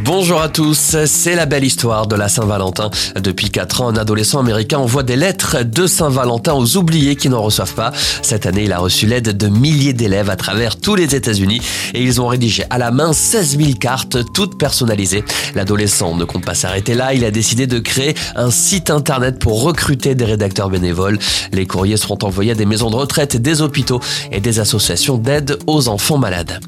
Bonjour à tous, c'est la belle histoire de la Saint-Valentin. Depuis 4 ans, un adolescent américain envoie des lettres de Saint-Valentin aux oubliés qui n'en reçoivent pas. Cette année, il a reçu l'aide de milliers d'élèves à travers tous les États-Unis et ils ont rédigé à la main 16 000 cartes, toutes personnalisées. L'adolescent ne compte pas s'arrêter là, il a décidé de créer un site internet pour recruter des rédacteurs bénévoles. Les courriers seront envoyés à des maisons de retraite, des hôpitaux et des associations d'aide aux enfants malades.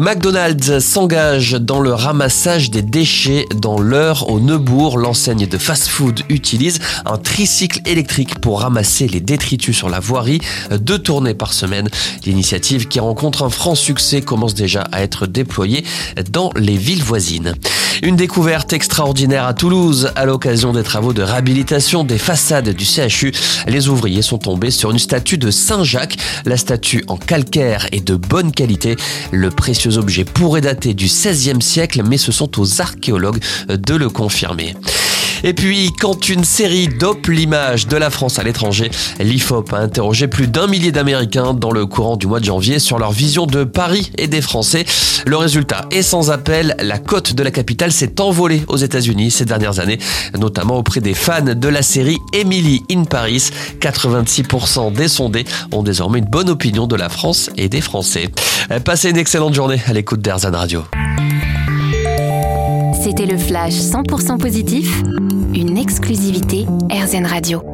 McDonald's s'engage dans le ramassage des déchets dans l'heure au Neubourg. L'enseigne de fast-food utilise un tricycle électrique pour ramasser les détritus sur la voirie, deux tournées par semaine. L'initiative qui rencontre un franc succès commence déjà à être déployée dans les villes voisines. Une découverte extraordinaire à Toulouse à l'occasion des travaux de réhabilitation des façades du CHU. Les ouvriers sont tombés sur une statue de Saint-Jacques. La statue en calcaire est de bonne qualité. Le objet pourrait dater du XVIe siècle, mais ce sont aux archéologues de le confirmer. Et puis, quand une série dope l'image de la France à l'étranger, l'IFOP a interrogé plus d'un millier d'Américains dans le courant du mois de janvier sur leur vision de Paris et des Français. Le résultat est sans appel, la cote de la capitale s'est envolée aux États-Unis ces dernières années, notamment auprès des fans de la série Emily in Paris. 86% des sondés ont désormais une bonne opinion de la France et des Français. Passez une excellente journée à l'écoute d'Erzan Radio. C'était le flash 100% positif, une exclusivité RZN Radio.